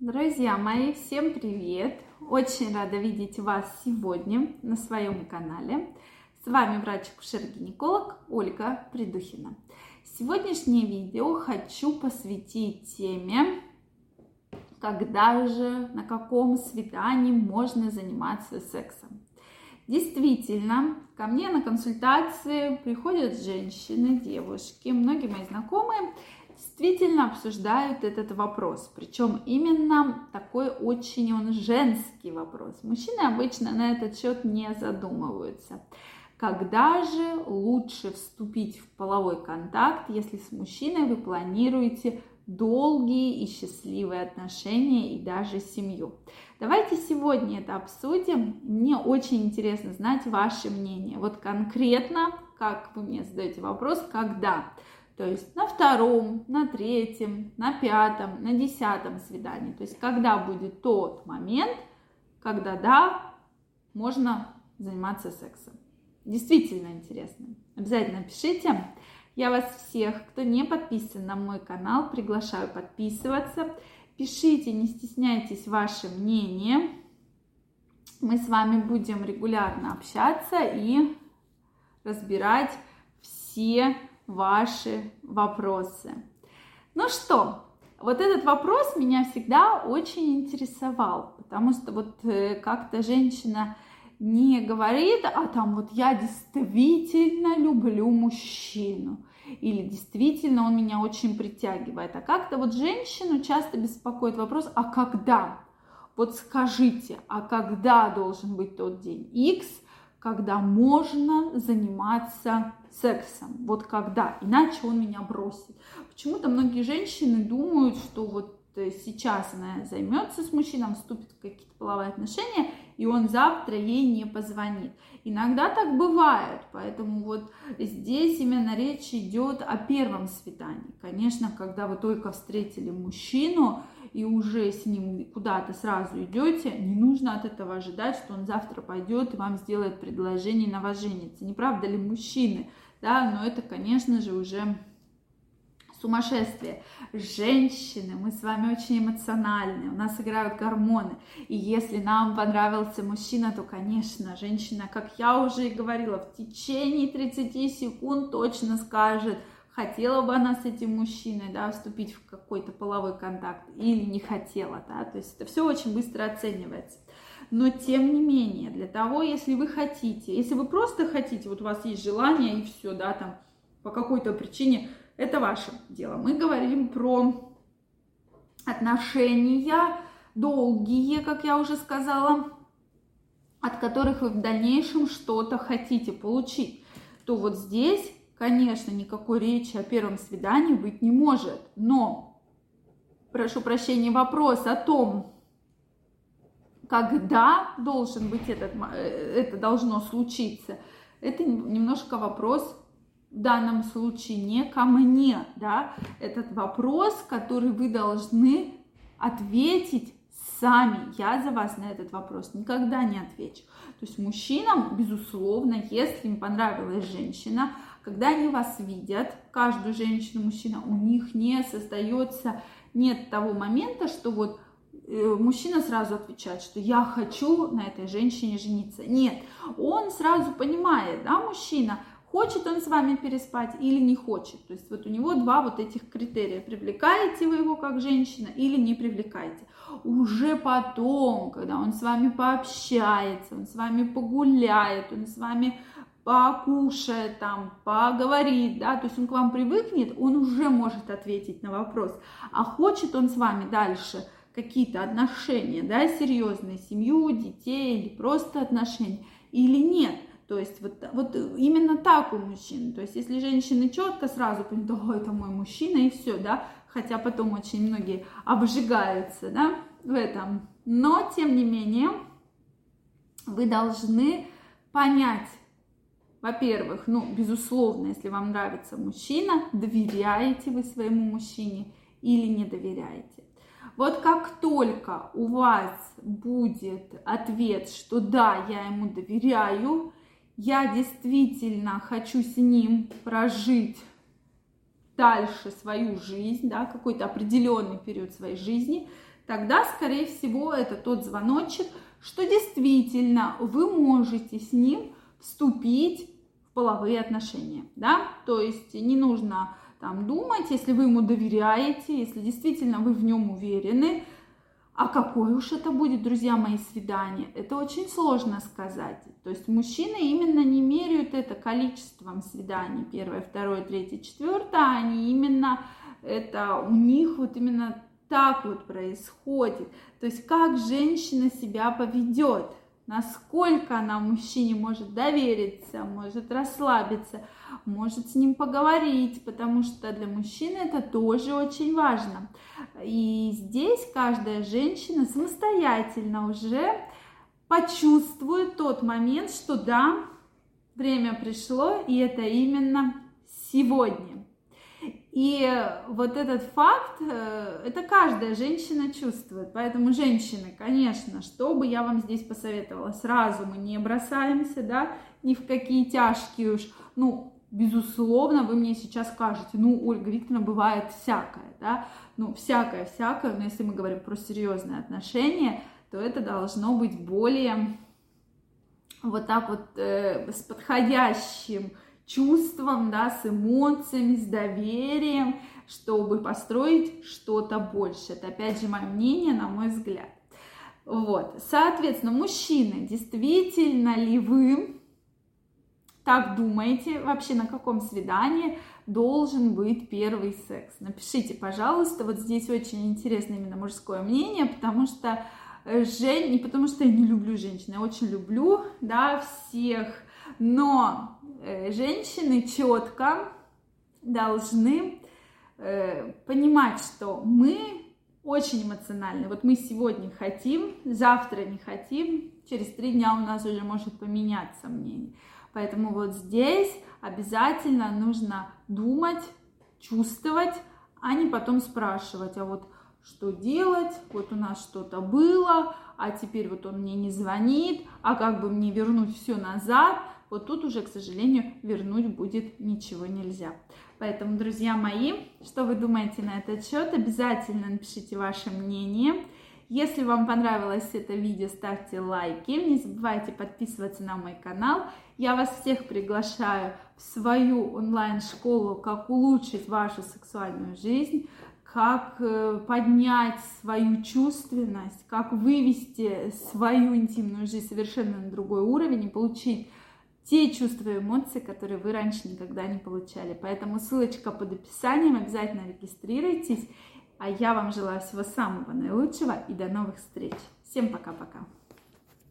Друзья мои, всем привет! Очень рада видеть вас сегодня на своем канале. С вами врач-акушер-гинеколог Ольга Придухина. Сегодняшнее видео хочу посвятить теме, когда же, на каком свидании можно заниматься сексом. Действительно, ко мне на консультации приходят женщины, девушки, многие мои знакомые – действительно обсуждают этот вопрос. Причем именно такой очень он женский вопрос. Мужчины обычно на этот счет не задумываются. Когда же лучше вступить в половой контакт, если с мужчиной вы планируете долгие и счастливые отношения и даже семью. Давайте сегодня это обсудим. Мне очень интересно знать ваше мнение. Вот конкретно, как вы мне задаете вопрос, когда. То есть на втором, на третьем, на пятом, на десятом свидании. То есть когда будет тот момент, когда да, можно заниматься сексом. Действительно интересно. Обязательно пишите. Я вас всех, кто не подписан на мой канал, приглашаю подписываться. Пишите, не стесняйтесь ваше мнение. Мы с вами будем регулярно общаться и разбирать все ваши вопросы. Ну что, вот этот вопрос меня всегда очень интересовал, потому что вот э, как-то женщина не говорит, а там вот я действительно люблю мужчину, или действительно он меня очень притягивает. А как-то вот женщину часто беспокоит вопрос, а когда? Вот скажите, а когда должен быть тот день X, когда можно заниматься сексом. Вот когда, иначе он меня бросит. Почему-то многие женщины думают, что вот э, сейчас она займется с мужчиной, вступит в какие-то половые отношения, и он завтра ей не позвонит. Иногда так бывает, поэтому вот здесь именно речь идет о первом свидании. Конечно, когда вы только встретили мужчину, и уже с ним куда-то сразу идете, не нужно от этого ожидать, что он завтра пойдет и вам сделает предложение на вас жениться. Не правда ли мужчины? Да, но это, конечно же, уже сумасшествие. Женщины, мы с вами очень эмоциональны, у нас играют гормоны. И если нам понравился мужчина, то, конечно, женщина, как я уже и говорила, в течение 30 секунд точно скажет, хотела бы она с этим мужчиной, да, вступить в какой-то половой контакт или не хотела, да, то есть это все очень быстро оценивается. Но тем не менее, для того, если вы хотите, если вы просто хотите, вот у вас есть желание и все, да, там, по какой-то причине, это ваше дело. Мы говорим про отношения долгие, как я уже сказала, от которых вы в дальнейшем что-то хотите получить, то вот здесь Конечно, никакой речи о первом свидании быть не может, но, прошу прощения, вопрос о том, когда должен быть этот, э, это должно случиться, это немножко вопрос в данном случае не ко мне, да, этот вопрос, который вы должны ответить сами. Я за вас на этот вопрос никогда не отвечу. То есть мужчинам, безусловно, если им понравилась женщина, когда они вас видят, каждую женщину, мужчина, у них не создается, нет того момента, что вот э, мужчина сразу отвечает, что я хочу на этой женщине жениться. Нет, он сразу понимает, да, мужчина, хочет он с вами переспать или не хочет. То есть вот у него два вот этих критерия. Привлекаете вы его как женщина или не привлекаете. Уже потом, когда он с вами пообщается, он с вами погуляет, он с вами покушает, там, поговорит, да, то есть он к вам привыкнет, он уже может ответить на вопрос, а хочет он с вами дальше какие-то отношения, да, серьезные, семью, детей или просто отношения, или нет. То есть вот, вот именно так у мужчин. То есть если женщины четко сразу понимают, о, это мой мужчина и все, да, хотя потом очень многие обжигаются, да, в этом. Но, тем не менее, вы должны понять, во-первых, ну, безусловно, если вам нравится мужчина, доверяете вы своему мужчине или не доверяете. Вот как только у вас будет ответ, что да, я ему доверяю, я действительно хочу с ним прожить дальше свою жизнь, да, какой-то определенный период своей жизни, тогда, скорее всего, это тот звоночек, что действительно вы можете с ним вступить в половые отношения, да, то есть не нужно там думать, если вы ему доверяете, если действительно вы в нем уверены, а какое уж это будет, друзья мои, свидание? Это очень сложно сказать. То есть мужчины именно не меряют это количеством свиданий. Первое, второе, третье, четвертое. Они именно это у них вот именно так вот происходит. То есть как женщина себя поведет насколько она мужчине может довериться, может расслабиться, может с ним поговорить, потому что для мужчины это тоже очень важно. И здесь каждая женщина самостоятельно уже почувствует тот момент, что да, время пришло, и это именно сегодня. И вот этот факт, э, это каждая женщина чувствует. Поэтому, женщины, конечно, что бы я вам здесь посоветовала, сразу мы не бросаемся, да, ни в какие тяжкие уж, ну, безусловно, вы мне сейчас скажете, ну, Ольга Викторовна, бывает всякое, да, ну, всякое-всякое, но если мы говорим про серьезные отношения, то это должно быть более вот так вот э, с подходящим чувством, да, с эмоциями, с доверием, чтобы построить что-то больше. Это опять же мое мнение, на мой взгляд. Вот, соответственно, мужчины, действительно ли вы так думаете, вообще на каком свидании должен быть первый секс? Напишите, пожалуйста, вот здесь очень интересно именно мужское мнение, потому что э, Жень, не потому что я не люблю женщин, я очень люблю, да, всех, но женщины четко должны э, понимать, что мы очень эмоциональны. Вот мы сегодня хотим, завтра не хотим, через три дня у нас уже может поменяться мнение. Поэтому вот здесь обязательно нужно думать, чувствовать, а не потом спрашивать, а вот что делать, вот у нас что-то было, а теперь вот он мне не звонит, а как бы мне вернуть все назад, вот тут уже, к сожалению, вернуть будет ничего нельзя. Поэтому, друзья мои, что вы думаете на этот счет, обязательно напишите ваше мнение. Если вам понравилось это видео, ставьте лайки. Не забывайте подписываться на мой канал. Я вас всех приглашаю в свою онлайн-школу «Как улучшить вашу сексуальную жизнь», как э, поднять свою чувственность, как вывести свою интимную жизнь совершенно на другой уровень и получить те чувства и эмоции, которые вы раньше никогда не получали. Поэтому ссылочка под описанием, обязательно регистрируйтесь. А я вам желаю всего самого наилучшего и до новых встреч. Всем пока-пока.